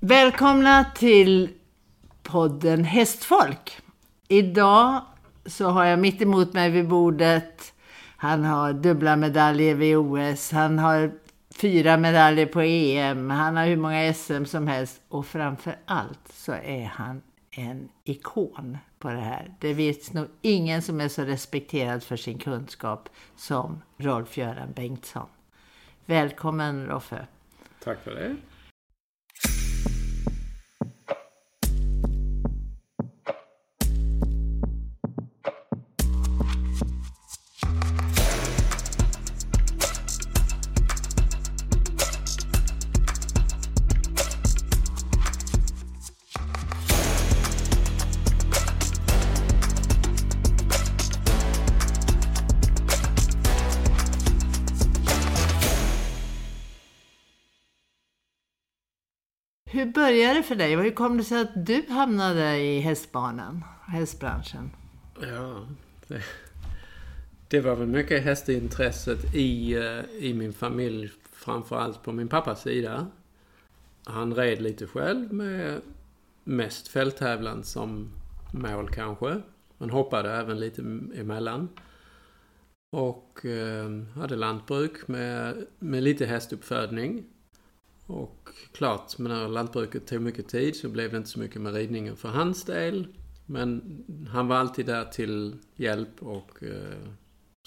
Välkomna till podden Hästfolk. Idag så har jag mitt emot mig vid bordet. Han har dubbla medaljer vid OS. Han har fyra medaljer på EM. Han har hur många SM som helst. Och framför allt så är han en ikon på det här. Det finns nog ingen som är så respekterad för sin kunskap som Rolf-Göran Bengtsson. Välkommen Roffe. Tack för det. Hur det för dig? Hur kom det sig att du hamnade i hästbanan, hästbranschen? Ja, det, det var väl mycket hästintresset i, eh, i min familj, framförallt på min pappas sida. Han red lite själv med mest fälttävlan som mål kanske. Han hoppade även lite emellan. Och eh, hade lantbruk med, med lite hästuppfödning. Och klart, men när lantbruket tog mycket tid så blev det inte så mycket med ridningen för hans del. Men han var alltid där till hjälp och eh,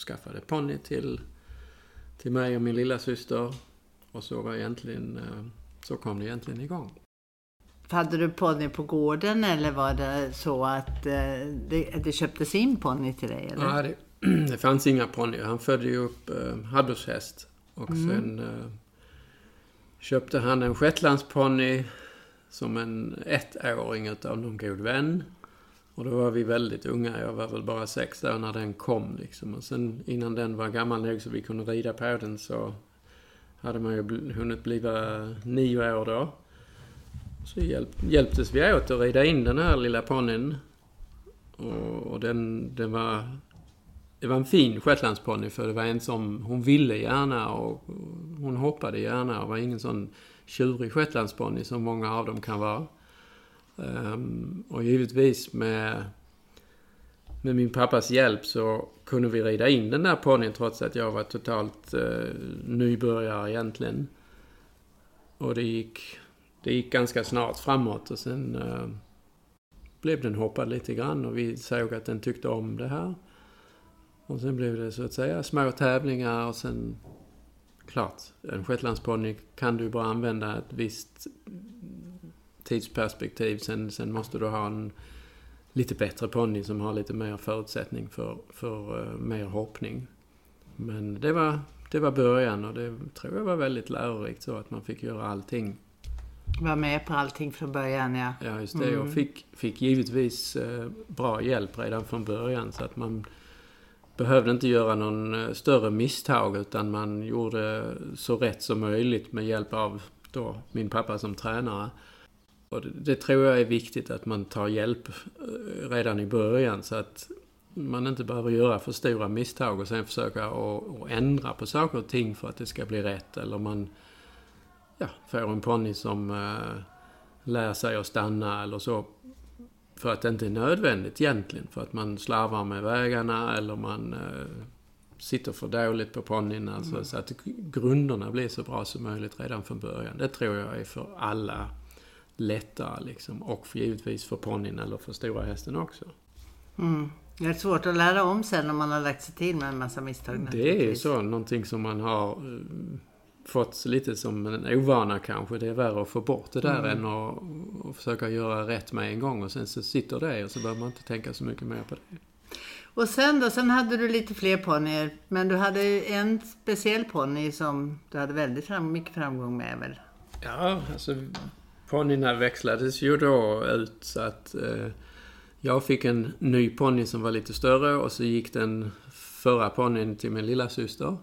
skaffade ponny till, till mig och min lilla syster. Och så var egentligen, eh, så kom det egentligen igång. Hade du ponny på gården eller var det så att eh, det, det köptes in ponny till dig? Eller? Ja, det, det fanns inga ponnyer. Han födde ju upp eh, habboshäst. Och mm. sen eh, köpte han en shetlandsponny som en ettåring utav någon god vän. Och då var vi väldigt unga. Jag var väl bara sex år när den kom liksom. Och sen innan den var gammal nog så vi kunde rida på den så hade man ju hunnit bli nio år då. Så hjälp, hjälptes vi åt att rida in den här lilla ponnyn. Och, och den, den var det var en fin shetlandsponny för det var en som hon ville gärna och hon hoppade gärna och var ingen sån tjurig shetlandsponny som många av dem kan vara. Um, och givetvis med, med min pappas hjälp så kunde vi rida in den där ponnyn trots att jag var totalt uh, nybörjare egentligen. Och det gick, det gick ganska snart framåt och sen uh, blev den hoppad lite grann och vi såg att den tyckte om det här. Och sen blev det så att säga små tävlingar och sen klart, en shetlandsponny kan du bara använda ett visst tidsperspektiv. Sen, sen måste du ha en lite bättre ponny som har lite mer förutsättning för, för uh, mer hoppning. Men det var, det var början och det tror jag var väldigt lärorikt så att man fick göra allting. Var med på allting från början ja. Ja just det mm. och fick, fick givetvis uh, bra hjälp redan från början så att man behövde inte göra någon eh, större misstag utan man gjorde så rätt som möjligt med hjälp av då min pappa som tränare. Och det, det tror jag är viktigt att man tar hjälp eh, redan i början så att man inte behöver göra för stora misstag och sen försöka att ändra på saker och ting för att det ska bli rätt. Eller man ja, får en ponny som äh, lär sig att stanna eller så för att det inte är nödvändigt egentligen. För att man slarvar med vägarna eller man eh, sitter för dåligt på ponnyn. Alltså, mm. Så att grunderna blir så bra som möjligt redan från början. Det tror jag är för alla lättare liksom. Och för, givetvis för ponnyn eller för stora hästen också. Mm. Det är svårt att lära om sen om man har lagt sig till med en massa misstag. Det är så. Någonting som man har eh, fått lite som en ovana kanske. Det är värre att få bort det där mm. än att, att försöka göra rätt med en gång och sen så sitter det och så behöver man inte tänka så mycket mer på det. Och sen då, sen hade du lite fler ponnyer. Men du hade en speciell ponny som du hade väldigt fram, mycket framgång med väl? Ja, alltså ponnyerna växlades ju då ut så att eh, jag fick en ny ponny som var lite större och så gick den förra ponnyn till min lilla syster.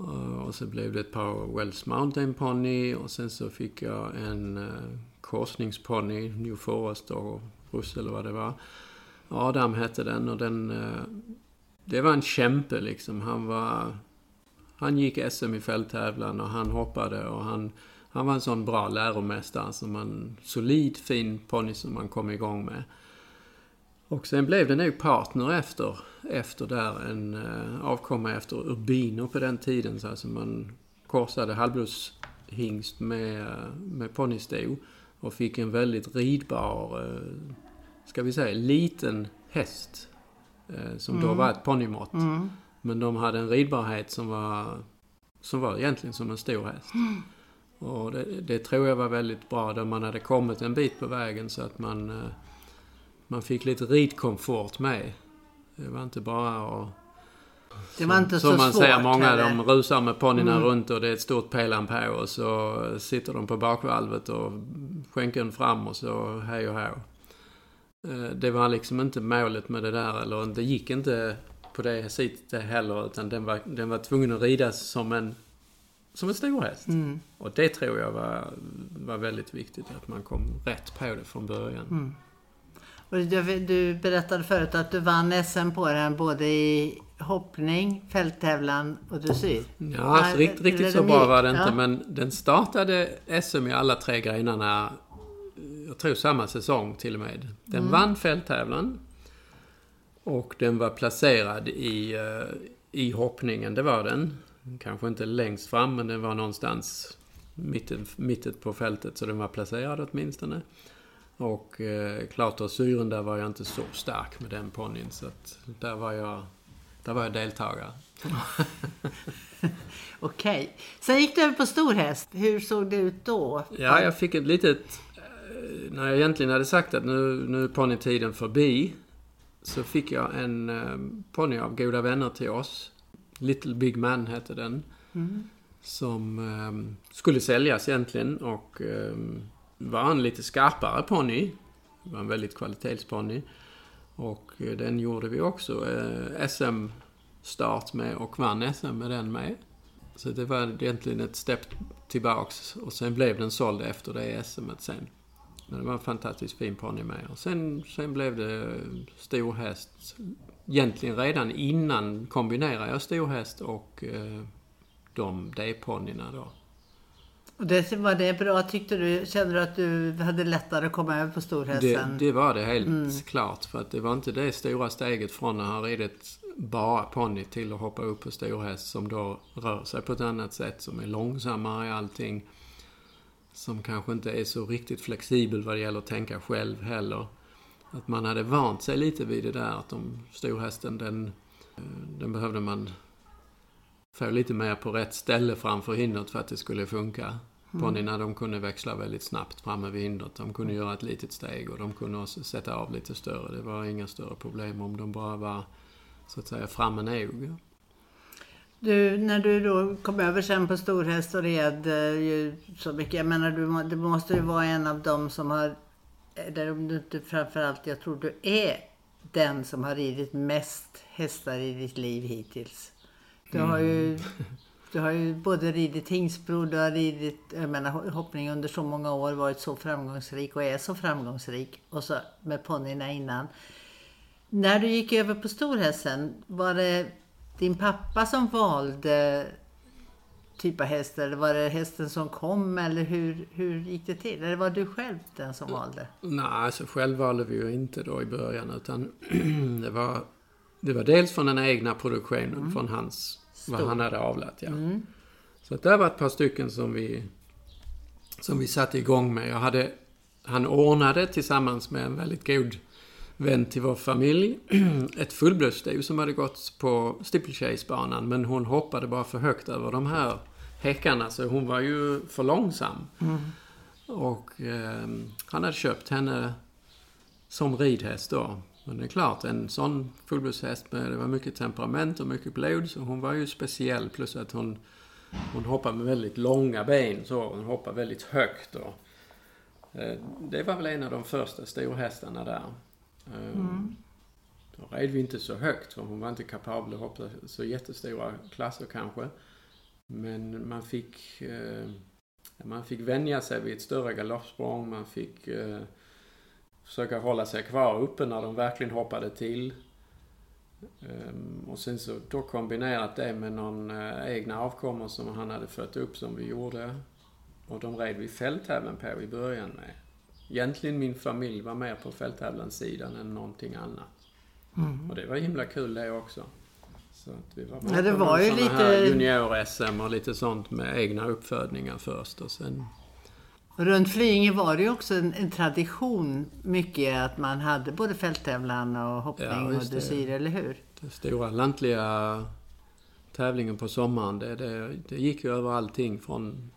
Eh, och så blev det ett par Wells Mountain Pony och sen så fick jag en eh, korsningsponny, New Forest och Russ eller vad det var. Adam hette den och den... Eh, det var en kämpe liksom. Han var... Han gick SM i fälttävlan och han hoppade och han, han var en sån bra läromästare, som en solid, fin ponny som man kom igång med. Och sen blev det nog partner efter, efter där, en uh, avkomma efter Urbino på den tiden. Så alltså man korsade halvblodshingst med, med ponnysto och fick en väldigt ridbar, uh, ska vi säga, liten häst. Som mm. då var ett ponnymått. Mm. Men de hade en ridbarhet som var, som var egentligen som en stor häst. Mm. Och det, det, tror jag var väldigt bra då man hade kommit en bit på vägen så att man man fick lite ridkomfort med. Det var inte bara att... Det var inte som, så man svårt ser många, de rusar med ponnyerna Mm. runt och det är ett stort pelan på och så sitter de på bakvalvet och skänkeln fram och så hej och hå. Eh, Det var liksom inte målet med det där, eller det gick inte på det sättet heller, utan den var, den var tvungen att ridas som en, som en stor häst. Mm. Och det tror jag var, var väldigt viktigt, att man kom rätt på det från början. Mm. Och du, du berättade förut att du vann SM på den både i hoppning, fälttävlan och dressyr. Ja, Nej, rikt, riktigt eller så bra var det inte, ja. men den startade SM i alla tre grenarna, jag tror samma säsong till och med. Den Mm. vann fälttävlan och den var placerad i, eh, i hoppningen, det var den. Kanske inte längst fram, men den var någonstans mitten, mitten på fältet, så den var placerad åtminstone. Och eh, dressyren, där var jag inte så stark med den ponnyn, så att där var jag, där var jag deltagare. Okej. Sen gick du över på storhäst. Hur såg det ut då? Ja, jag fick ett litet... eh, När jag egentligen hade sagt att nu, nu är ponnytiden förbi så fick jag en eh, ponny av goda vänner till oss. Little Big Man hette den. Mm. Som eh, skulle säljas egentligen och eh, var en lite skarpare ponny. Det var en väldigt kvalitetsponny. Och eh, den gjorde vi också eh, SM-start med och vann SM med den med. Så det var egentligen ett steg tillbaks och sen blev den såld efter det SMet sen. Men det var en fantastiskt fin ponny med. Och sen, sen blev det eh, storhäst. Egentligen redan innan kombinerade jag storhäst och eh, de D-ponnyerna då. Och det, var det bra tyckte du? Kände du att du hade lättare att komma över på Det, storhästen? det var det helt klart. För att det var inte det stora steget från att ha ridit bara ponny till att hoppa upp på storhäst som då rör sig på ett annat sätt, som är långsammare i allting. Som kanske inte är så riktigt flexibel vad det gäller att tänka själv heller. Att man hade vant sig lite vid det där att de storhästen den, den behövde man få lite mer på rätt ställe framför hindret för att det skulle funka. Ponnyerna de kunde växla väldigt snabbt framme vid hindret. De kunde göra ett litet steg och de kunde också sätta av lite större. Det var inga större problem om de bara var så att säga framme nog. Du, när du då kom över sen på storhäst och red eh, ju så mycket. Jag menar, du, du måste ju vara en av dem som har, eller om du inte framförallt, jag tror du är den som har ridit mest hästar i ditt liv hittills. Du har ju, du har ju både ridit Tingsbro, du har ridit, jag menar hoppning under så många år, varit så framgångsrik och är så framgångsrik. Och så med ponnyerna innan. När du gick över på storhästen, var det din pappa som valde typ av häst eller var det hästen som kom eller hur, hur gick det till? Eller var du själv den som valde? Nej, alltså själv valde vi ju inte då i början utan det var, det var dels från den egna produktionen, från hans, vad han hade avlat. Ja. Så att det var ett par stycken som vi, som vi satte igång med. Jag hade, han ordnade tillsammans med en väldigt god vän till vår familj ett fullblodssto som hade gått på steeplechase-banan men hon hoppade bara för högt över de här häckarna så hon var ju för långsam. Och eh, han hade köpt henne som ridhäst då. Men det är klart, en sån fullblodshäst med det var mycket temperament och mycket blod så hon var ju speciell plus att hon, hon hoppade med väldigt långa ben så. Hon hoppade väldigt högt då. Eh, det var väl en av de första storhästarna där. Eh, Då red vi inte så högt för hon var inte kapabel att hoppa så jättestora klasser kanske. Men man fick, eh, man fick vänja sig vid ett större galoppsprång. Man fick eh, försöka hålla sig kvar uppe när de verkligen hoppade till. Ehm, och sen så då kombinerat det med någon eh, egna avkommor som han hade fött upp som vi gjorde. Och de red vi fälttävlan på i början med. Egentligen min familj var mer på fälttävlanssidan än någonting annat. Mm. Och det var himla kul det också. Så att vi var Ja, det var ju lite- junior-SM och lite sånt med egna uppfödningar först och sen... Runt Flyinge var det ju också en, en tradition mycket att man hade både fälttävlan och hoppning Ja, och dressyr, eller hur? Den stora lantliga tävlingen på sommaren, det, det, det gick ju över allting från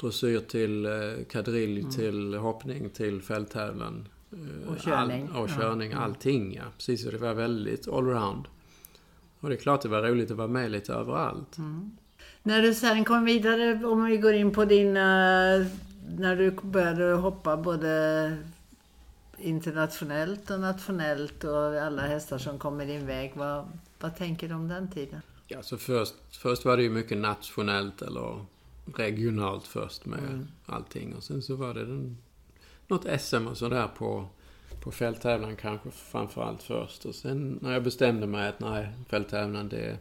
dressyr till eh, kadrilj till hoppning till fälttävlan. Eh, Mm. Och körning. All, och Ja. körning, allting ja. Precis, så det var väldigt allround. Och det är klart det var roligt att vara med lite överallt. Mm. När du sen kom vidare, om vi går in på dina... När du började hoppa både internationellt och nationellt och alla hästar som kom i din väg. Vad, vad tänker du om den tiden? Ja, så först, först var det ju mycket nationellt eller regionalt först med Mm. allting. Och sen så var det den, något SM och sådär på, på fälttävlan kanske framförallt först. Och sen när jag bestämde mig att nej, fälttävlan det...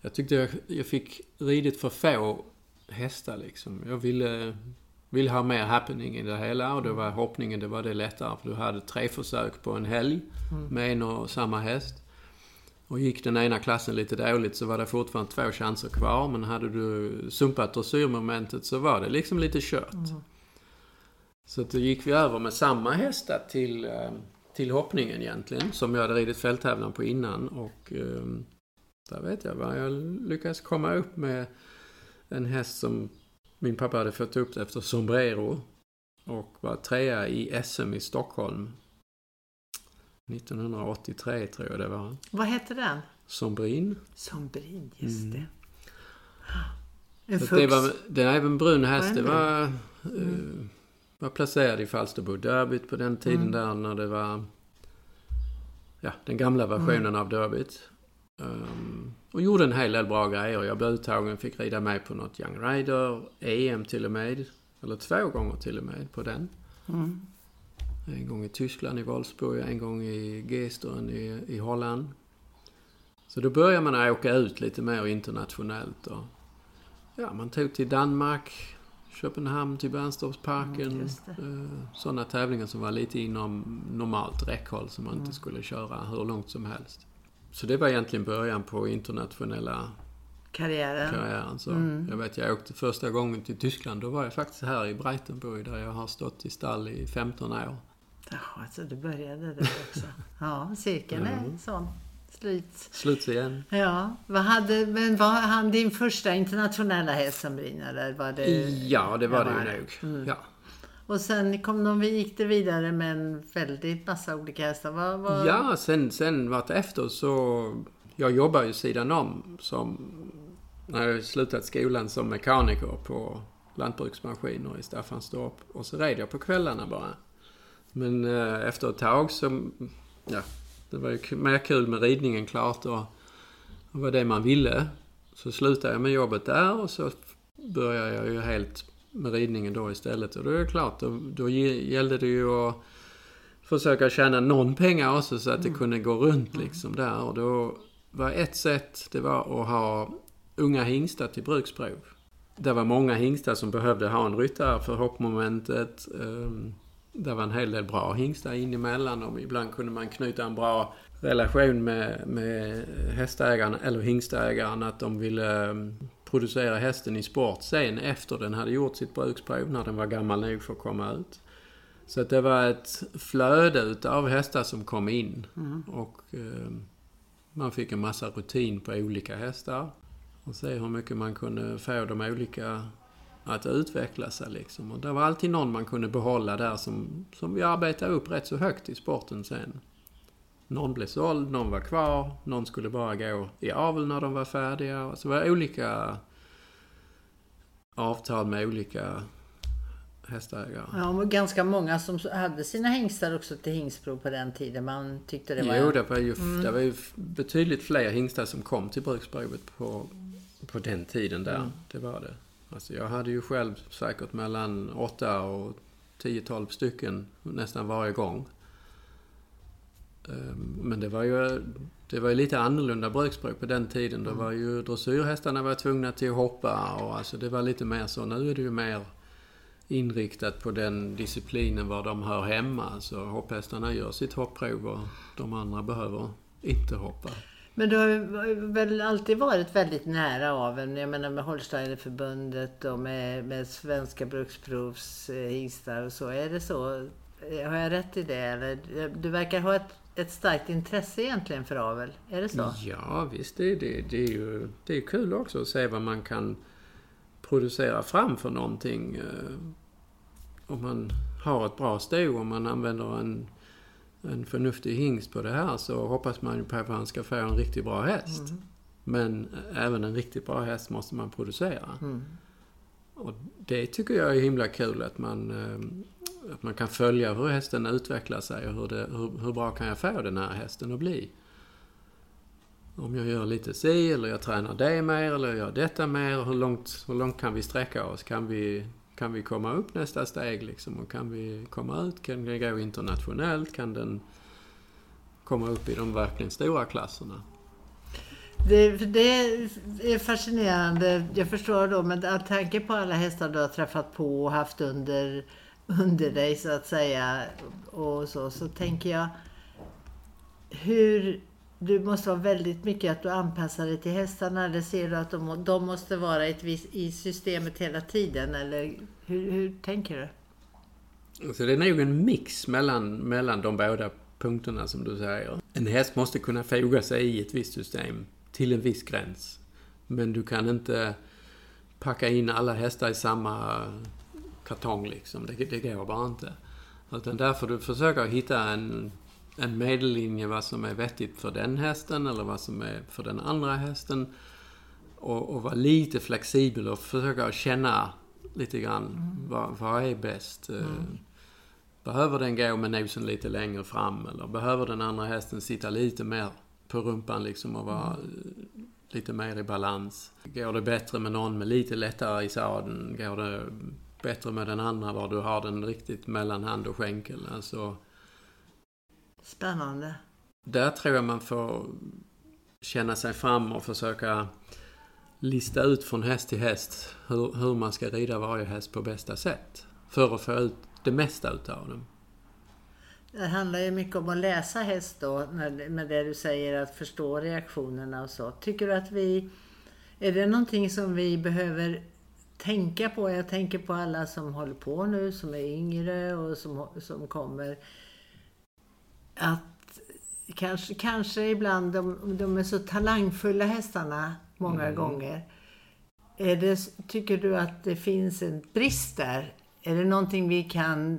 Jag tyckte jag, jag fick ridit för få hästar liksom. Jag ville, ville ha mer happening i det hela och då var hoppningen, det var det lättare. För du hade tre försök på en helg med en och samma häst. Och gick den ena klassen lite dåligt så var det fortfarande två chanser kvar. Men hade du sumpat dressyrmomentet så var det liksom lite kört. Så att då gick vi över med samma hästar till, eh, till hoppningen egentligen. Som jag hade ridit fälttävlan på innan. Och eh, där vet jag vad jag lyckades komma upp med en häst som min pappa hade fått upp efter Sombrero. Och var trea i SM i Stockholm. 1983 tror jag det var. Vad hette den? Sombrin. Sombrin, just Mm. det. En att fux. det var, det är även brun häst. Var Det den var, eh, var placerad i Falsterbo Derbyt på den tiden Mm. där när det var ja, den gamla versionen av Derbyt. Um, och gjorde en hel del bra grejer. Jag blev uttagen, fick rida med på något Young Rider, EM till och med. Eller två gånger till och med på den. Mm. En gång i Tyskland i Wolfsburg, en gång i Geesteren i, i Holland. Så då börjar man åka ut lite mer internationellt. Och, ja, man tog till Danmark, Köpenhamn till Bernstorpsparken. Mm, eh, Sådana tävlingar som var lite inom normalt räckhåll som man Mm. inte skulle köra hur långt som helst. Så det var egentligen början på internationella Karriären. karriären. Så Mm. Jag vet, jag åkte första gången till Tyskland. Då var jag faktiskt här i Breitenburg där jag har stått i stall i 15 år. Jaha, så du började där också. Ja, cirkeln är Mm. sån. Slut. Slut igen. Ja, vad hade, men var han din första internationella häst som brinner? Eller var det... Ja, det var det var ju det. nog. Mm. Ja. Och sen kom de, gick det vidare med en väldigt massa olika hästar. Vad, vad... ja, sen, sen vartefter så... Jag jobbar ju sidan om som... När jag slutat skolan som mekaniker på lantbruksmaskiner i Staffanstorp. Och så red jag på kvällarna bara. Men eh, efter ett tag så... Ja, det var ju mer kul med ridningen klart och det var det man ville. Så slutade jag med jobbet där och så började jag ju helt med ridningen då istället. Och då är det klart, då, då gällde det ju att försöka tjäna någon pengar också så att det kunde gå runt liksom där. Och då var ett sätt, det var att ha unga hingstar till bruksprov. Det var många hingstar som behövde ha en ryttare för hoppmomentet. Ehm, Det var en hel del bra hingstar in emellan och ibland kunde man knyta en bra relation med, med hästägaren eller hingstägaren att de ville ehm, producera hästen i sport sen efter den hade gjort sitt bruksprov när den var gammal nog för att komma ut. Så att det var ett flöde utav hästar som kom in. Och eh, man fick en massa rutin på olika hästar. Och se hur mycket man kunde få de olika att utveckla sig liksom. Och det var alltid någon man kunde behålla där som, som vi arbetade upp rätt så högt i sporten sen. Någon blev såld, någon var kvar, någon skulle bara gå i avel när de var färdiga. Så det var olika avtal med olika hästägare. Ja, och ganska många som hade sina hingstar också till hingstprov på den tiden. Man tyckte det var... Jo, det var ju, det var ju betydligt fler hingstar som kom till bruksprovet på, på den tiden där. Det var det. Alltså jag hade ju själv säkert mellan 8 och 10-12 stycken nästan varje gång. Ehm, Men det var ju, det var ju lite annorlunda bruksprov på den tiden. Mm. Då var ju dressyrhästarna var tvungna till att hoppa och alltså det var lite mer så. Nu är det ju mer inriktat på den disciplinen var de hör hemma. Så hopphästarna gör sitt hoppprov och de andra behöver inte hoppa. Men du har väl alltid varit väldigt nära aveln? Jag menar med Holsteinerförbundet och med, med Svenska Bruksprovs hingstar och så. Är det så? Har jag rätt i det? Eller, du verkar ha ett, ett starkt intresse egentligen för avel. Är det så? Ja, visst. Det, det, det är ju det är kul också att se vad man kan producera fram för någonting. eh, Om man har ett bra sto, om man använder en, en förnuftig hingst på det här så hoppas man ju på att han ska få en riktigt bra häst. Mm. Men även en riktigt bra häst måste man producera. Mm. Och det tycker jag är himla kul att man, eh, att man kan följa hur hästen utvecklar sig och hur, det, hur, hur bra kan jag få den här hästen att bli. Om jag gör lite si eller jag tränar det mer eller jag gör detta mer. Hur långt, hur långt kan vi sträcka oss? Kan vi, kan vi komma upp nästa steg liksom? Och kan vi komma ut? Kan den gå internationellt? Kan den komma upp i de verkligen stora klasserna? Det, det är fascinerande. Jag förstår då, med all tanke på alla hästar du har träffat på och haft under, under dig så att säga. Och så, så tänker jag hur du måste vara väldigt mycket att du anpassar dig till hästarna. Eller ser du att de, de måste vara ett vis, i systemet hela tiden? Eller hur, hur tänker du? Så det är nog en mix mellan, mellan de båda punkterna som du säger. En häst måste kunna foga sig i ett visst system till en viss gräns. Men du kan inte packa in alla hästar i samma kartong liksom. Det, det går bara inte. Utan därför du försöker hitta en, en medellinje vad som är vettigt för den hästen eller vad som är för den andra hästen. Och, och vara lite flexibel och försöka känna lite grann vad, vad är bäst. Eh, Behöver den gå med nosen lite längre fram eller behöver den andra hästen sitta lite mer på rumpan liksom och vara eh, lite mer i balans? Går det bättre med någon med lite lättare i sadeln? Går det bättre med den andra var du har den riktigt mellan hand och skänkel? Alltså, Spännande. där tror jag man får känna sig fram och försöka lista ut från häst till häst hur, hur man ska rida varje häst på bästa sätt. För att få ut det mesta utav dem. Det handlar ju mycket om att läsa häst då, med det du säger, att förstå reaktionerna och så. Tycker du att vi... Är det någonting som vi behöver tänka på? Jag tänker på alla som håller på nu, som är yngre och som, som kommer. Att kanske, kanske ibland, de, de är så talangfulla hästarna många Mm. gånger. Är det, tycker du att det finns en brist där? Är det någonting vi kan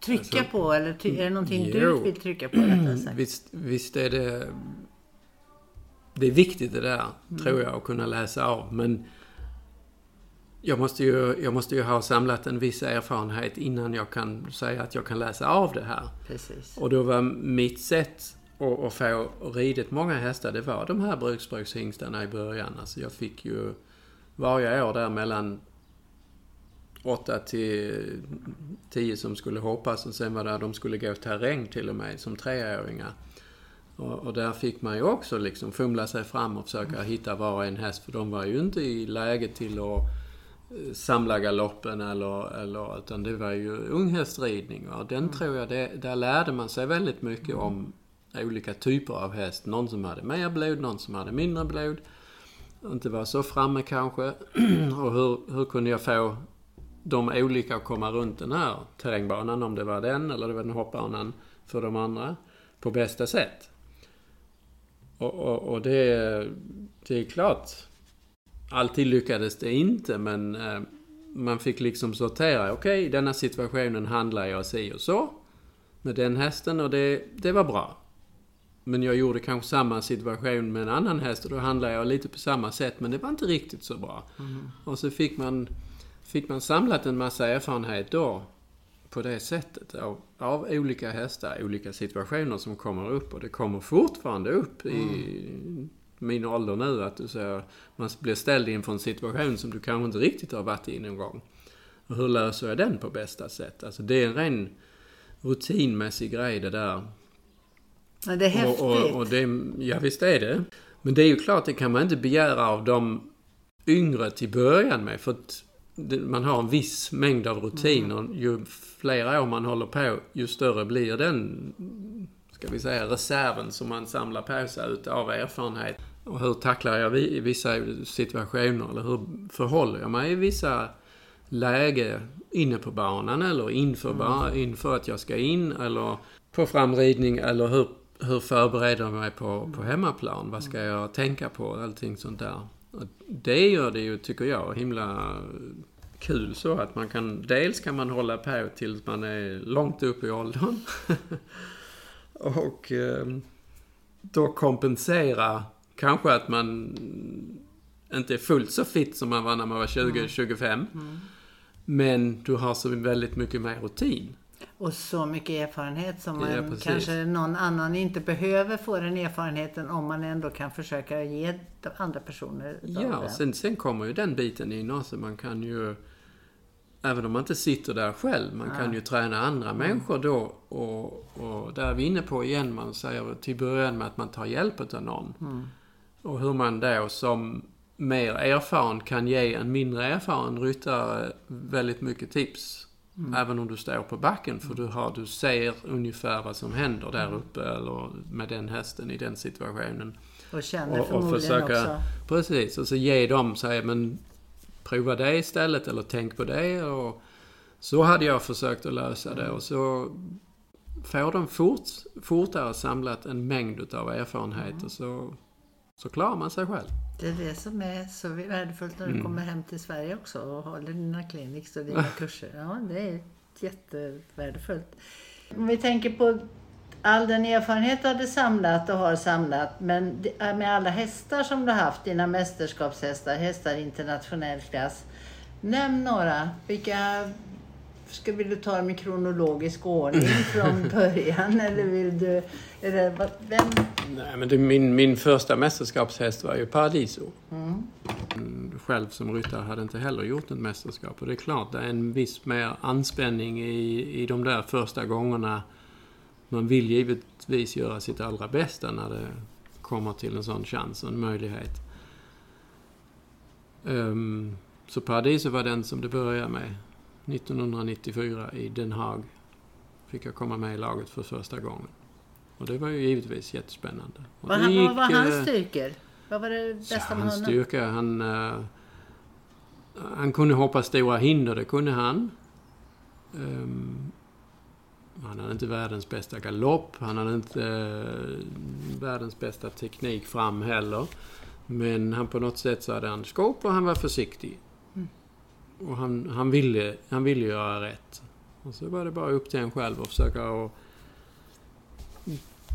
trycka Alltså, på? Eller är det någonting du jo. vill trycka på? Visst, visst är det... Det är viktigt det där, tror jag, att kunna läsa av. Men jag måste, ju, jag måste ju ha samlat en viss erfarenhet innan jag kan säga att jag kan läsa av det här. Precis. Och då var mitt sätt att, att få ridit många hästar, det var de här bruksbrukshingstarna i början. Alltså jag fick ju varje år där mellan 8 till 10 som skulle hoppas och sen var det de skulle gå terräng till och med som treåringar. Och, och där fick man ju också liksom fumla sig fram och försöka hitta var och en häst för de var ju inte i läge till att eh, samla galoppen eller, eller utan det var ju unghästridning och den tror jag, det, där lärde man sig väldigt mycket om olika typer av häst. Någon som hade mer blod, någon som hade mindre blod. Inte var så framme kanske. och hur, hur kunde jag få de olika att komma runt den här terrängbanan, om det var den eller det var den hoppbanan för de andra, på bästa sätt. Och, och, och det, det är klart, alltid lyckades det inte, men eh, man fick liksom sortera. Okej, i denna situationen handlar jag si och så med den hästen och det, det var bra. Men jag gjorde kanske samma situation med en annan häst och då handlade jag lite på samma sätt, men det var inte riktigt så bra. Och så fick man, fick man samlat en massa erfarenhet då på det sättet av, av olika hästar, olika situationer som kommer upp och det kommer fortfarande upp i min ålder nu att du säger, man blir ställd inför en situation som du kanske inte riktigt har varit i någon gång. Och hur löser jag den på bästa sätt? Alltså det är en ren rutinmässig grej det där. Men det är häftigt. Och, och, och det, ja visst är det. Men det är ju klart, det kan man inte begära av de yngre till början med. För att man har en viss mängd av rutiner. Mm. Ju fler år man håller på, ju större blir den, ska vi säga, reserven som man samlar på sig utav erfarenhet. Och hur tacklar jag vissa situationer? Eller hur förhåller jag mig i vissa läge inne på banan eller inför, ba- inför att jag ska in eller på framridning eller hur, hur förbereder jag mig på, på hemmaplan? Vad ska jag tänka på? Allting sånt där. Det gör det ju, tycker jag, himla kul så att man kan, dels kan man hålla på tills man är långt upp i åldern. och eh, då kompensera kanske att man inte är fullt så fit som man var när man var 20-25. Men du har så väldigt mycket mer rutin. Och så mycket erfarenhet som Ja, man precis. kanske någon annan inte behöver få den erfarenheten om man ändå kan försöka ge andra personer Ja, och sen, sen kommer ju den biten in också. Man kan ju, även om man inte sitter där själv, man kan ju träna andra människor då. Och, och där är vi inne på igen, man säger till början med att man tar hjälp av någon. Och hur man då som mer erfaren kan ge en mindre erfaren ryttare väldigt mycket tips. Även om du står på backen, för du, har, du ser ungefär vad som händer där uppe eller med den hästen i den situationen. Och känner Och, och förmodligen försöka, också. precis, och så ge dem, säga men prova det istället eller tänk på det. Och så hade jag försökt att lösa det och så får de fort, fortare samlat en mängd utav erfarenhet och så, så klarar man sig själv. Det är det som är så värdefullt när du Mm. kommer hem till Sverige också och håller dina clinics och dina kurser. Ja, det är jättevärdefullt. Om vi tänker på all den erfarenhet du hade samlat och har samlat, men äh, med alla hästar som du har haft, dina mästerskapshästar, hästar internationell klass. Nämn några. Vilka Ska, vill du ta dem i kronologisk ordning från början eller vill du... Eller, vad- vem? Nej, men det, min, min första mästerskapshäst var ju Paradiso. Mm. Mm, Själv som ryttare hade inte heller gjort ett mästerskap. Och det är klart, det är en viss mer anspänning i, i de där första gångerna. Man vill givetvis göra sitt allra bästa när det kommer till en sån chans och en möjlighet. Ehm, så Paradiso var den som det började med. 1994 i Den Haag fick jag komma med i laget för första gången. Och det var ju givetvis jättespännande. Och Vad, han, vad var gick, hans eh, styrkor? Vad var det Ja, bästa med hans honom? styrka, han... eh, han kunde hoppa stora hinder, det kunde han. Ehm, han hade inte världens bästa galopp, han hade inte eh, världens bästa teknik fram heller. Men han på något sätt så hade han skåp och han var försiktig. Mm. Och han, han, ville, han ville göra rätt. Och så var det bara upp till en själv att försöka att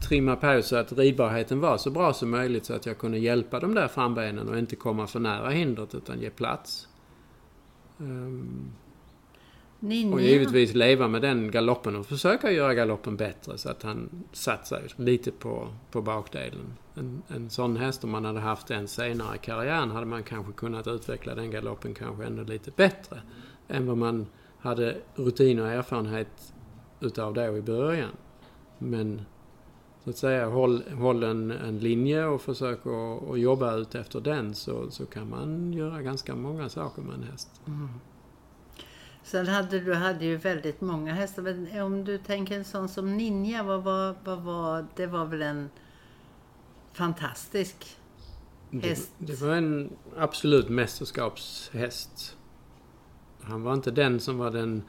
trimma på så att ridbarheten var så bra som möjligt så att jag kunde hjälpa de där frambenen och inte komma för nära hindret utan ge plats. Ehm, Ninja. och givetvis leva med den galoppen och försöka göra galoppen bättre så att han satt sig lite på, på bakdelen. En, en sån häst, om man hade haft den senare i karriären, hade man kanske kunnat utveckla den galoppen kanske ännu lite bättre än vad man hade rutin och erfarenhet utav då i början. Men så att säga, håll, håll en, en linje och försök att att jobba ut efter den så, så kan man göra ganska många saker med en häst. Sen hade du hade ju väldigt många hästar. Men om du tänker en sån som Ninja, vad var, vad var, det var väl en fantastisk häst? Det, det var en absolut mästerskapshäst. Han var inte den som var den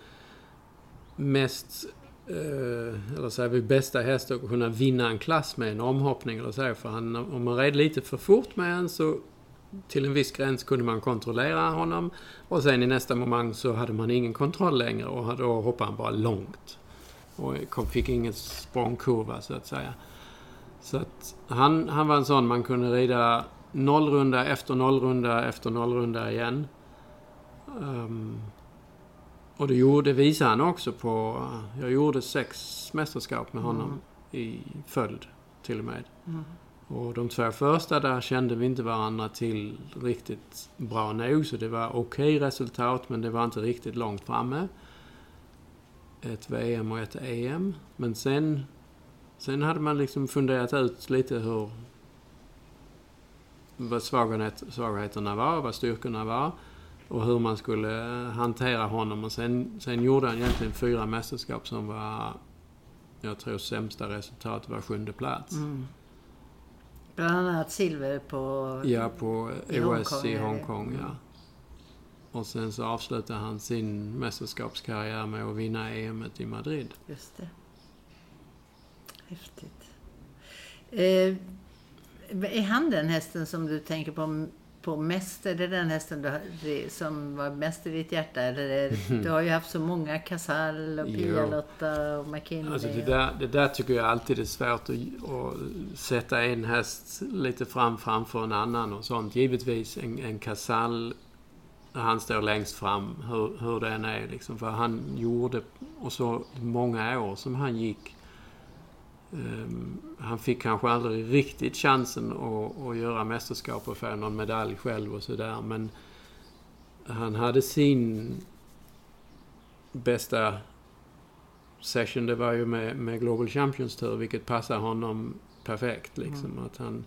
mest, Eh, eller säger vi, bästa häst att kunna vinna en klass med en omhoppning eller så. För han, om man red lite för fort med en så till en viss gräns kunde man kontrollera honom och sen i nästa moment så hade man ingen kontroll längre och då hoppade han bara långt. Och fick ingen språngkurva så att säga. Så att han, han var en sån man kunde rida nollrunda efter nollrunda efter nollrunda igen. Um, och det, gjorde, visade han också på... Jag gjorde sex mästerskap med honom i följd till och med. Mm. Och de två första där kände vi inte varandra till riktigt bra nog. Så det var okej resultat men det var inte riktigt långt framme. Ett VM och ett EM. Men sen, sen hade man liksom funderat ut lite hur vad svaghet, svagheterna var vad styrkorna var. Och hur man skulle hantera honom. Och sen, sen gjorde han egentligen fyra mästerskap som var, jag tror sämsta resultatet var sjunde plats. Mm. Bland annat silver på... Ja, på OS Hongkong, i. Hongkong, ja. Och sen så avslutade han sin mästerskapskarriär med att vinna EM i Madrid. Just det. Häftigt. Eh, är han den hästen som du tänker på, på mest? Är det den hästen du, det- som var mest i ditt hjärta? Eller det- du har ju haft så många, Casall och. Pia-Lotta och McKinley. Alltså det där, det där tycker jag alltid är svårt att, att sätta en häst lite fram framför en annan och sånt. Givetvis en, en Casall, han står längst fram, hur, hur den är liksom. För han gjorde, och så många år som han gick. Ehm, han fick kanske aldrig riktigt chansen att, att göra mästerskap och få någon medalj själv och sådär. Men han hade sin bästa session det var ju med, med Global Champions Tour, vilket passar honom perfekt. Liksom. Att han,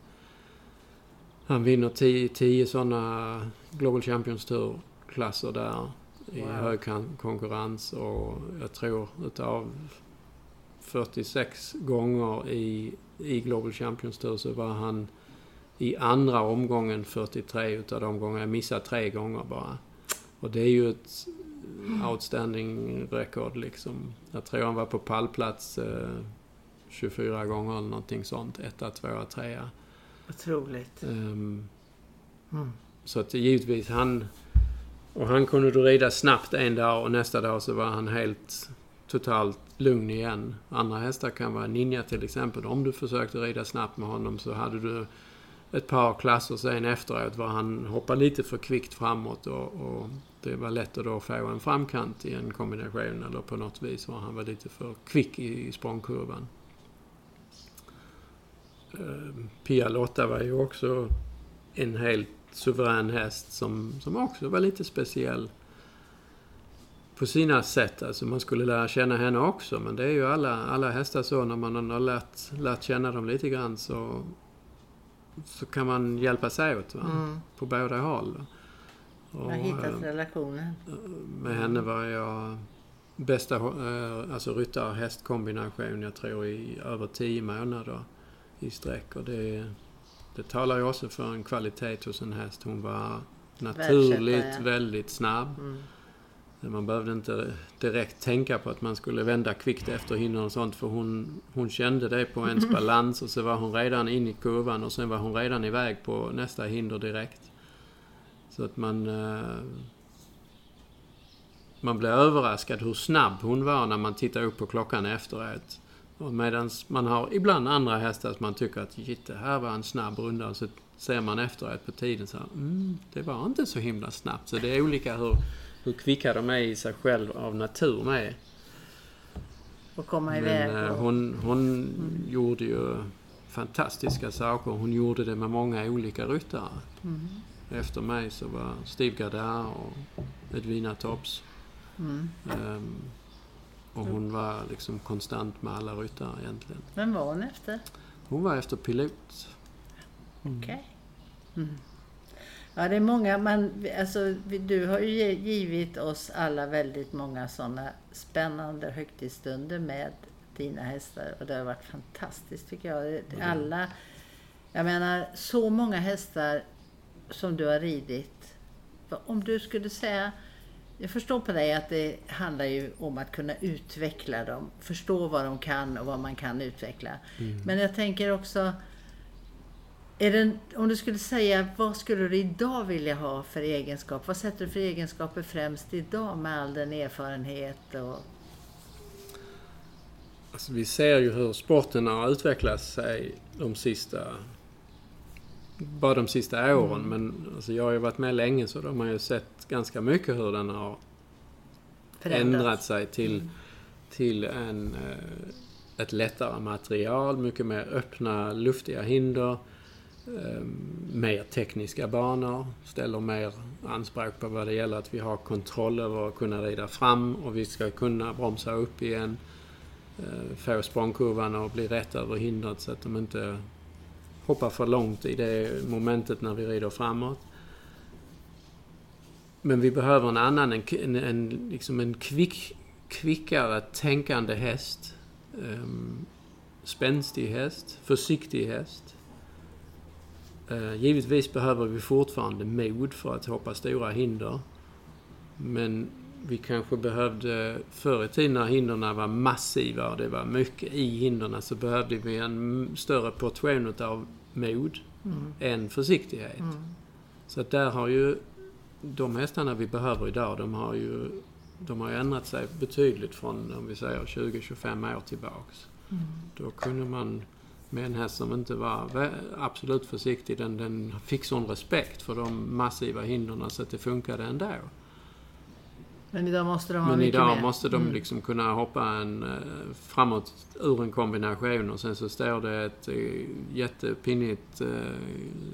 han vinner tio, tio sådana Global Champions Tour-klasser där i Wow. hög kan- konkurrens. Och jag tror utav 46 gånger i, i Global Champions Tour så var han i andra omgången 43 utav de gångerna. Jag missade tre gånger bara. Och det är ju ett outstanding rekord liksom. Jag tror han var på pallplats eh, 24 gånger eller någonting sånt. Etta, tvåa, trea. Otroligt. Ehm, Mm. så att givetvis han... Och han kunde då rida snabbt en dag och nästa dag så var han helt totalt lugn igen. Andra hästar kan vara Ninja till exempel. Om du försökte rida snabbt med honom så hade du ett par klasser sen efteråt var han hoppade lite för kvickt framåt och, och det var lätt att då få en framkant i en kombination eller på något vis var han var lite för kvick i, i språngkurvan. Ehm, Pia Lotta var ju också en helt suverän häst som, som också var lite speciell på sina sätt. Alltså man skulle lära känna henne också. Men det är ju alla, alla hästar så. När man har lärt, lärt känna dem lite grann så, så kan man hjälpas åt? Mm. på båda håll. Och, har hittat eh, relationen. med henne var jag bästa eh, alltså ryttar-hästkombination jag tror i över tio månader i sträck. Och det, det talar ju också för en kvalitet hos en häst. Hon var naturligt Världsetta, ja. väldigt snabb. Mm. Man behövde inte direkt tänka på att man skulle vända kvickt efter hinder och sånt för hon, hon kände det på ens balans och så var hon redan in i kurvan och sen var hon redan iväg på nästa hinder direkt. Så att man... eh, Man blev överraskad hur snabb hon var när man tittar upp på klockan efteråt. Medan man har ibland andra hästar som man tycker att "Shit, det här var en snabb runda så ser man efteråt på tiden så här, mm, det var inte så himla snabbt. Så det är olika hur, hur kvicka de är i sig själv av natur med. Och komma Men iväg. eh, och, hon, hon gjorde ju fantastiska saker. Hon gjorde det med många olika ryttare. Mm. Efter mig så var Steve Gardar och Edvina Tops. Mm. Ehm, och hon var liksom konstant med alla ryttare egentligen. Vem var hon efter? Hon var efter pilot. Okej. Mm. Ja, det är många. Man, alltså, du har ju givit oss alla väldigt många sådana spännande högtidsstunder med dina hästar. Och det har varit fantastiskt tycker jag. Alla, jag menar, så många hästar som du har ridit. Om du skulle säga jag förstår på dig att det handlar ju om att kunna utveckla dem. Förstå vad de kan och vad man kan utveckla. Men jag tänker också, det, om du skulle säga, vad skulle du idag vilja ha för egenskap? Vad sätter du för egenskaper främst idag med all den erfarenhet och... Alltså, vi ser ju hur sporten har utvecklat sig de sista... Bara de sista åren. Men alltså, jag har ju varit med länge så de har ju sett ganska mycket hur den har Förändrats? ändrat sig till, till en, eh, ett lättare material, mycket mer öppna, luftiga hinder, eh, mer tekniska banor, ställer mer anspråk på vad det gäller att vi har kontroll över att kunna rida fram och vi ska kunna bromsa upp igen, eh, få språngkurvan att bli rätt över hindret så att de inte hoppar för långt i det momentet när vi rider framåt. men vi behöver en annan, en, en, en, liksom en kvick, kvickare tänkande häst. Um, spänstig häst, försiktig häst. Uh, givetvis behöver vi fortfarande mod för att hoppa stora hinder. Men vi kanske behövde, förr i tiden när hindren var massiva och det var mycket i hindren så behövde vi en större portion av mod mm. än försiktighet. Mm. Så att där har ju de hästarna vi behöver idag, de har ju, de har ju ändrat sig betydligt från, om vi säger 20-25 år tillbaks. Mm. Då kunde man med en häst som inte var absolut försiktig, den, den fick sån respekt för de massiva hindren så att det funkade ändå. Men idag måste de ha Men mycket idag mer. måste de Mm. liksom kunna hoppa en, eh, framåt ur en kombination och sen så står det ett eh, jättepinnigt eh,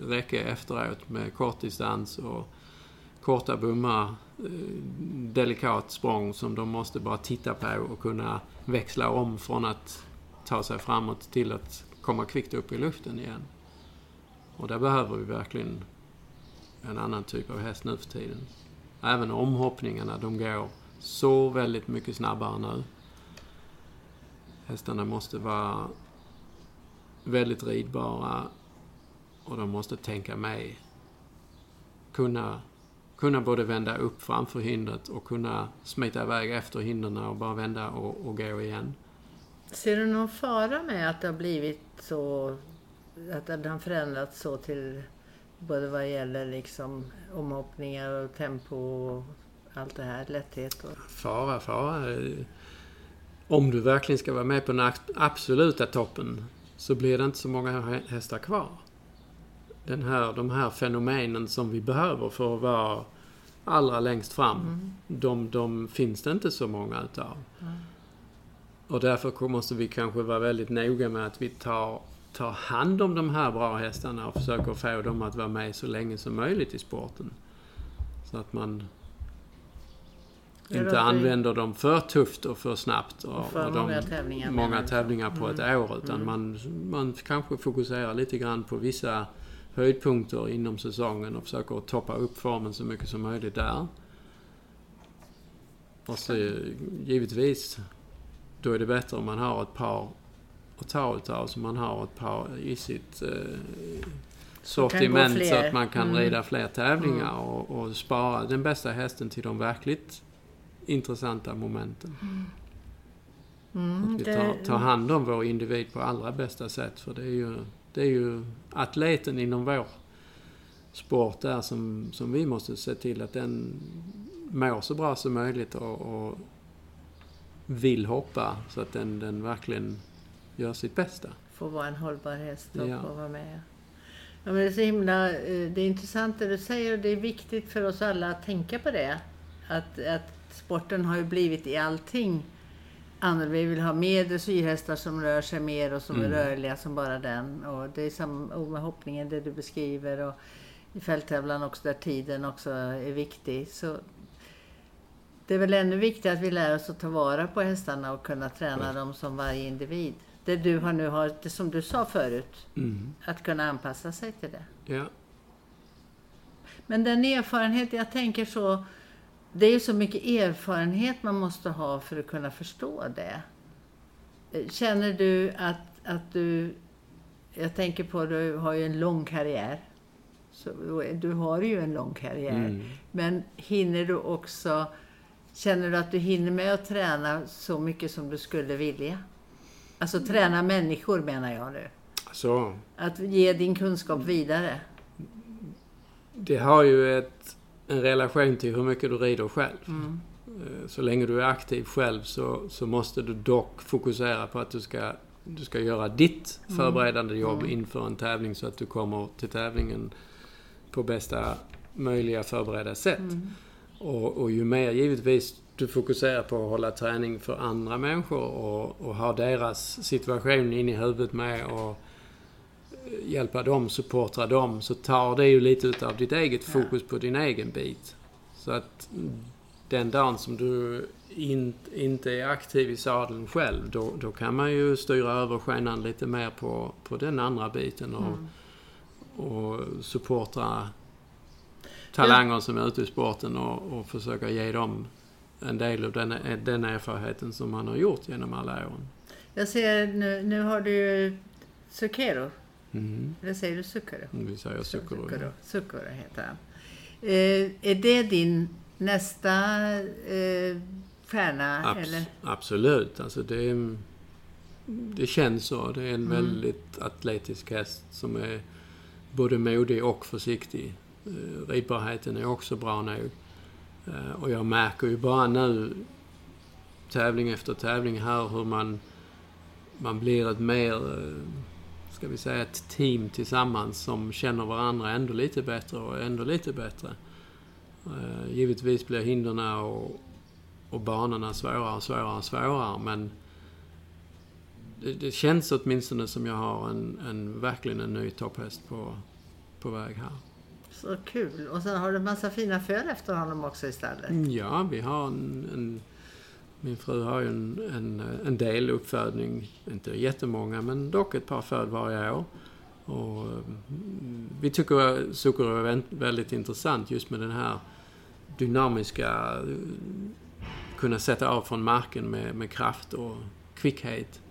räcke efteråt med kortdistans och korta bommar, delikat språng som de måste bara titta på och kunna växla om från att ta sig framåt till att komma kvickt upp i luften igen. Och där behöver vi verkligen en annan typ av häst nu för tiden. Även omhoppningarna, de går så väldigt mycket snabbare nu. Hästarna måste vara väldigt ridbara och de måste tänka med. Kunna, kunna både vända upp framför hindret och kunna smita iväg efter hindren och bara vända och, och gå igen. Ser du någon fara med att det har blivit så, att det har förändrats så till både vad gäller liksom omhoppningar och tempo och allt det här, lätthet och... Fara, fara. Om du verkligen ska vara med på den ab- absoluta toppen så blir det inte så många hä- hästar kvar. Den här, de här fenomenen som vi behöver för att vara allra längst fram, Mm. de, de finns det inte så många utav. Och därför måste vi kanske vara väldigt noga med att vi tar, tar hand om de här bra hästarna och försöker få dem att vara med så länge som möjligt i sporten. Så att man inte använder dem för tufft och för snabbt. Och, Och för och de, många tävlingar, många tävlingar på ett år. Utan man, man kanske fokuserar lite grann på vissa höjdpunkter inom säsongen och försöker toppa upp formen så mycket som möjligt där. Och så givetvis, då är det bättre om man har ett par att ta utav. Så man har ett par i sitt eh, sortiment så att man kan Mm. rida fler tävlingar och, och spara den bästa hästen till de verkligt intressanta momenten. Mm, Att vi det- tar, tar hand om vår individ på allra bästa sätt. För det är ju, det är ju atleten inom vår sport där som, som vi måste se till att den mår så bra som möjligt och, och vill hoppa så att den, den verkligen gör sitt bästa. Få vara en hållbar häst och Ja. få vara med. Ja, men det är så himla eh, det är intressant det du säger och det är viktigt för oss alla att tänka på det. Att, att sporten har ju blivit i allting. Vi vill ha mer dressyrhästar som rör sig mer och som är Mm. rörliga som bara den. Och det är samma och med hoppningen, det du beskriver. Och i fälttävlan också, där tiden också är viktig. Så det är väl ännu viktigare att vi lär oss att ta vara på hästarna och kunna träna dem som varje individ. Det du har nu har, det som du sa förut, Mm. att kunna anpassa sig till det. Ja. Men den erfarenhet, jag tänker så, det är ju så mycket erfarenhet man måste ha för att kunna förstå det. Känner du att, att du, jag tänker på, du har ju en lång karriär. Så, du har ju en lång karriär. Mm. Men hinner du också, känner du att du hinner med att träna så mycket som du skulle vilja? Alltså träna människor menar jag nu. Så, Att ge din kunskap vidare. det har ju ett, en relation till hur mycket du rider själv. Mm. Eh, Så länge du är aktiv själv så, så måste du dock fokusera på att du ska, du ska göra ditt förberedande jobb inför en tävling så att du kommer till tävlingen på bästa möjliga förberedda sätt. Och, och ju mer givetvis du fokuserar på att hålla träning för andra människor och, och ha deras situation in i huvudet med och eh, hjälpa dem, supportra dem, så tar det ju lite utav ditt eget fokus på din egen bit. Så att den dagen som du in, inte är aktiv i sadeln själv, då, då kan man ju styra över skenan lite mer på, på den andra biten och, Mm. och supportra talanger som är ute i sporten och, och försöka ge dem en del av den, den erfarenheten som man har gjort genom alla åren. Jag ser nu, nu har du ju Zucchero. Mm. Eller säger du Zucchero? Vi säger Zucchero. Zucchero, Zucchero heter han. Eh, är det din nästa eh, stjärna? Abs- eller? Absolut. Alltså det, är- det känns så. Det är en väldigt atletisk häst som är både modig och försiktig. Eh, Ripbarheten Ridbarheten är också bra nog. Eh, och jag märker ju bara nu, tävling efter tävling här, hur man, man blir ett mer, eh, ska vi säga, ett team tillsammans som känner varandra ändå lite bättre och ändå lite bättre. Givetvis blir hindren och, och banorna svårare och svårare och svårare, men det, det känns åtminstone som jag har en, en verkligen en ny topphäst på, på väg här. Så kul. Och sen har du massa fina föl efter honom också i stallet. Ja, vi har en, en min fru har ju en, en, en del uppfödning, inte jättemånga, men dock ett par föl varje år. Och mm, vi tycker Zucchero är vä- väldigt intressant just med den här dynamiska, kunna sätta av från marken med, med kraft och kvickhet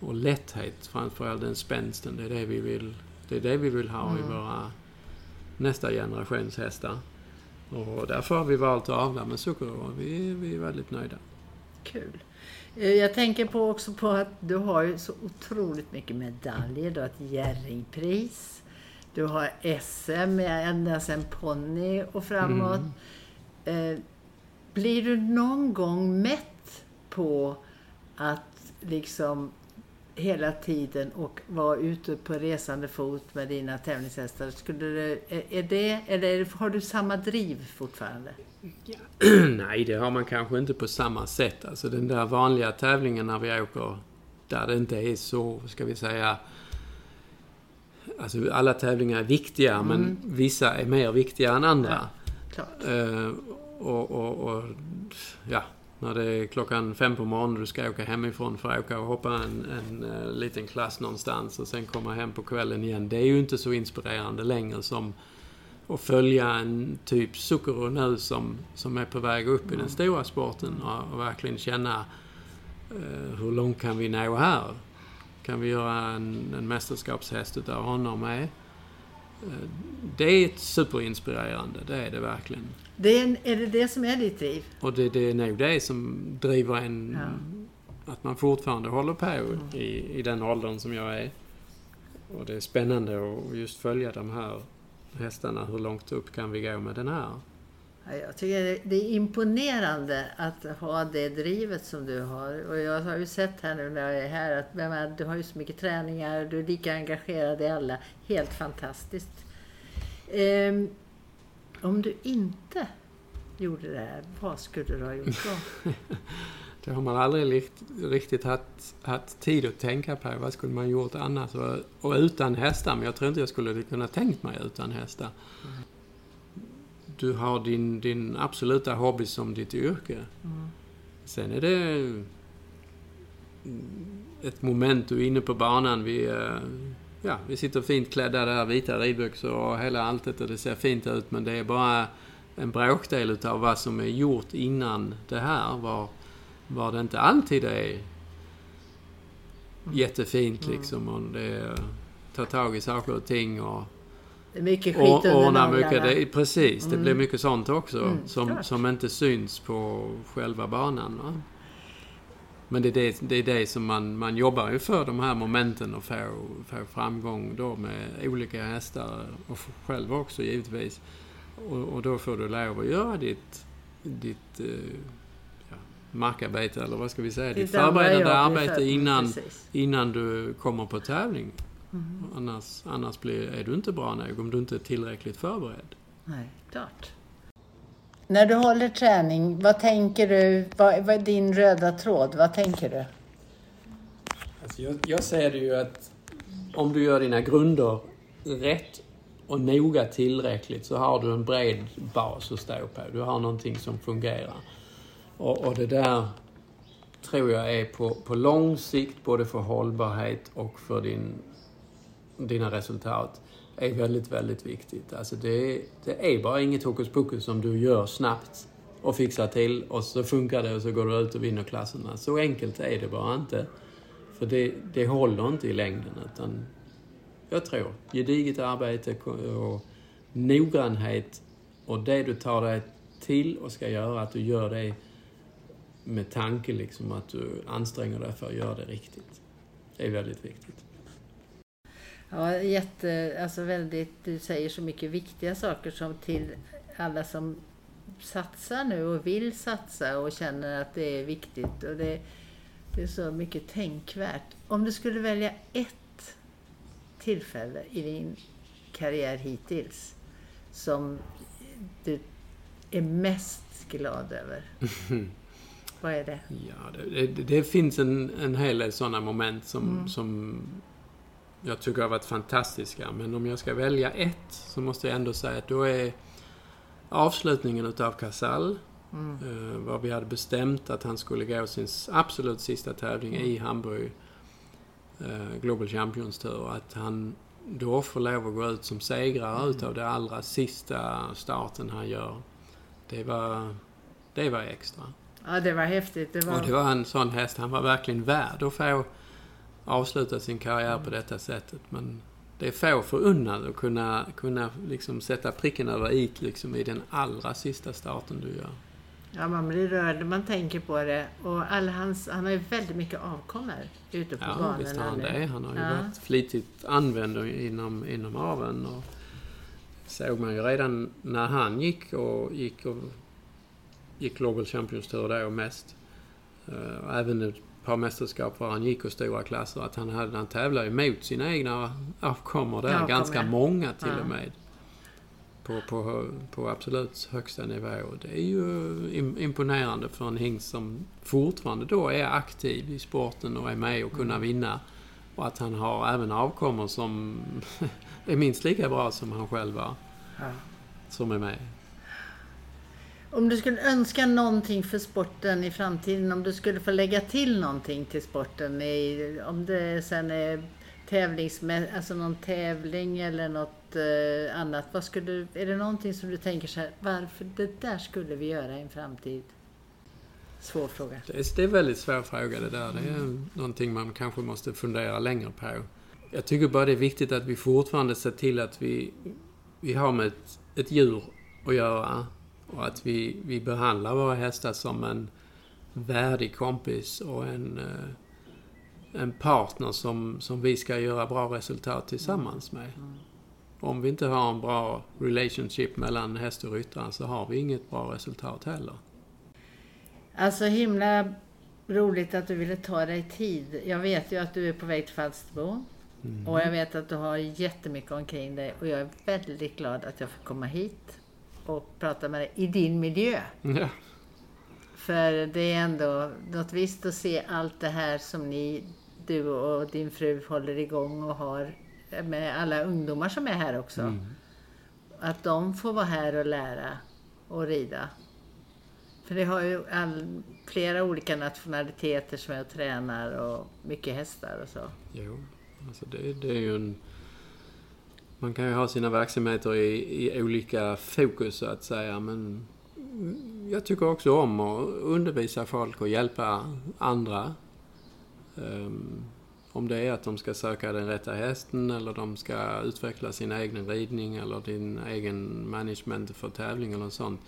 och lätthet, framförallt den spänsten. Det är det vi vill, det är det vi vill ha i våra nästa generations hästar. Och därför har vi valt att avla med och vi, vi är väldigt nöjda. Kul. Eh, Jag tänker på också på att du har ju så otroligt mycket medaljer. Du har ett Jerringpris. Du har SM med ända sedan ponny och framåt. Eh, blir du någon gång mätt på att liksom hela tiden och vara ute på resande fot med dina tävlingshästar? Skulle det, är- det, eller har du samma driv fortfarande? Nej, det har man kanske inte på samma sätt. Alltså den där vanliga tävlingen när vi åker där det inte är så, ska vi säga... Alltså alla tävlingar är viktiga, men vissa är mer viktiga än andra. Klart. Eh, och, och, och ja, när det är klockan fem på morgonen du ska åka hemifrån för att åka och hoppa en, en eh, liten klass någonstans och sen komma hem på kvällen igen. Det är ju inte så inspirerande längre som att följa en typ Zucchero nu som, som är på väg upp i den stora sporten och, och verkligen känna eh, hur långt kan vi nå här? Kan vi göra en, en mästerskapshäst utav honom med? Eh, det är superinspirerande, det är det verkligen. Det är, är det det som är ditt driv? Och det, det är nog det som driver en... Ja. Att man fortfarande håller på i, i den åldern som jag är. Och det är spännande att just följa de här hästarna. Hur långt upp kan vi gå med den här? Ja, Jag tycker det- är imponerande att ha det drivet som du har. Och jag har ju sett här nu när jag är här att menar, du har ju så mycket träningar, du är lika engagerad i alla. Helt fantastiskt. Ehm, om du inte gjorde det här, vad skulle du ha gjort då? Det har man aldrig riktigt haft, haft tid att tänka på. Vad skulle man gjort annars? Och, och utan hästar. Men jag tror inte jag skulle kunna tänkt mig utan hästar. Du har din, din absoluta hobby som ditt yrke. Sen är det ett moment du är inne på banan. Vi, eh, ja, vi sitter fint klädda där, vita ridbyxor och hela alltet och det ser fint ut. Men det är bara en bråkdel utav vad som är gjort innan det här. Var, var det inte alltid är jättefint liksom. Och det ta tag i saker och ting och Det är mycket skit och, under ordna mycket. Det, precis, det blir mycket sånt också. Mm, som, klart. som inte syns på själva banan. Va? Men det är det, det är det som man, man jobbar ju för, de här momenten och få, få framgång då med olika hästar och själv också givetvis. Och, och då får du lov att göra ditt, ditt eh, ja, markarbete, eller vad ska vi säga, ditt förberedande arbete för- innan, precis. innan du kommer på tävling. Annars, annars blir, är du inte bra nog om du inte är tillräckligt förberedd. Nej, klart. När du håller träning, vad tänker du? Vad, vad är din röda tråd? Vad tänker du? Alltså jag, jag ser det ju att om du gör dina grunder rätt och noga tillräckligt så har du en bred bas att stå på. Du har någonting som fungerar. Och, och det där tror jag är på, på lång sikt både för hållbarhet och för din, dina resultat är väldigt, väldigt viktigt. Alltså det, det är bara inget hokus pokus som du gör snabbt och fixar till och så funkar det och så går du ut och vinner klasserna. Så enkelt är det bara inte. För det, det håller inte i längden utan jag tror gediget arbete och noggrannhet och det du tar dig till och ska göra, att du gör det med tanke liksom att du anstränger dig för att göra det riktigt. Det är väldigt viktigt. Ja, jätte, alltså väldigt, du säger så mycket viktiga saker som till alla som satsar nu och vill satsa och känner att det är viktigt. Och det, det är så mycket tänkvärt. Om du skulle välja ett tillfälle i din karriär hittills som du är mest glad över? Vad är det? Ja, det, det, det, finns en, en hel del sådana moment som, mm. som jag tycker har varit fantastiska. Men om jag ska välja ett så måste jag ändå säga att då är avslutningen utav Casall. Mm. Eh, var vi hade bestämt att han skulle gå sin absolut sista tävling mm. i Hamburg. Eh, Global Champions Tour. Att han då får lov att gå ut som segrare mm. utav det allra sista starten han gör. Det var, det var extra. Ja, det var häftigt. Det var... Och det var en sån häst, han var verkligen värd att få avsluta sin karriär på detta sättet. Men det är få förunnat att kunna, kunna liksom sätta pricken över i liksom i den allra sista starten du gör. Ja, man blir rörd när man tänker på det. Och alla hans, han har ju väldigt mycket avkommor ute på ja, banorna. Ja, visst har han det. Han har ju ja. varit flitigt använd inom, inom aveln. Och såg man ju redan när han gick och gick och gick Global Champions Tour då mest. Uh, även par mästerskap var han gick och stora klasser. Att han, hade, han tävlade mot sina egna avkommor där. Ja, ganska många till ja. och med. På, på, på absolut högsta nivå. Det är ju imponerande för en hingst som fortfarande då är aktiv i sporten och är med och kunna mm. vinna. Och att han har även avkommor som är minst lika bra som han själv var. Ja. Som är med. Om du skulle önska någonting för sporten i framtiden, om du skulle få lägga till någonting till sporten, i, om det sen är alltså någon tävling eller något eh, annat. Vad skulle, är det någonting som du tänker så här, varför det där skulle vi göra i en framtid? Svår fråga. Det är, det är en väldigt svår fråga det där. Det är mm. någonting man kanske måste fundera längre på. Jag tycker bara det är viktigt att vi fortfarande ser till att vi, vi har med ett, ett djur att göra och att vi, vi behandlar våra hästar som en värdig kompis och en, eh, en partner som, som vi ska göra bra resultat tillsammans med. Om vi inte har en bra relationship mellan häst och ryttare så har vi inget bra resultat heller. Alltså himla roligt att du ville ta dig tid. Jag vet ju att du är på väg till Falsterbo. Mm. Och jag vet att du har jättemycket omkring dig och jag är väldigt glad att jag får komma hit och prata med dig i din miljö. Ja. För det är ändå något visst att se allt det här som ni, du och din fru håller igång och har med alla ungdomar som är här också. Mm. Att de får vara här och lära och rida. För det har ju all, flera olika nationaliteter som och tränar och mycket hästar och så. Jo, alltså det, det är ju en man kan ju ha sina verksamheter i, i olika fokus så att säga. Men jag tycker också om att undervisa folk och hjälpa andra. Um, om det är att de ska söka den rätta hästen eller de ska utveckla sin egen ridning eller din egen management för tävling eller sånt.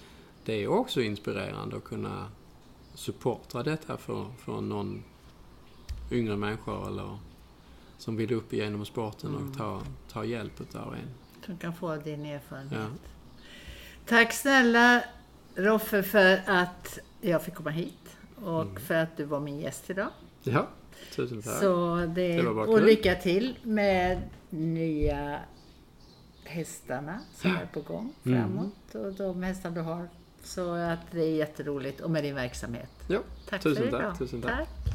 Det är också inspirerande att kunna supporta detta för, för någon yngre människa eller som vill upp igenom sporten mm. och ta, ta hjälp av en. Som kan få din erfarenhet. Ja. Tack snälla Roffe för att jag fick komma hit och mm. för att du var min gäst idag. Ja, tusen tack. Så det, det och lycka till med nya hästarna som är på gång mm. framåt mm. och de hästar du har. Så att det är jätteroligt och med din verksamhet. Ja, tack tusen för tack, Tusen tack. tack.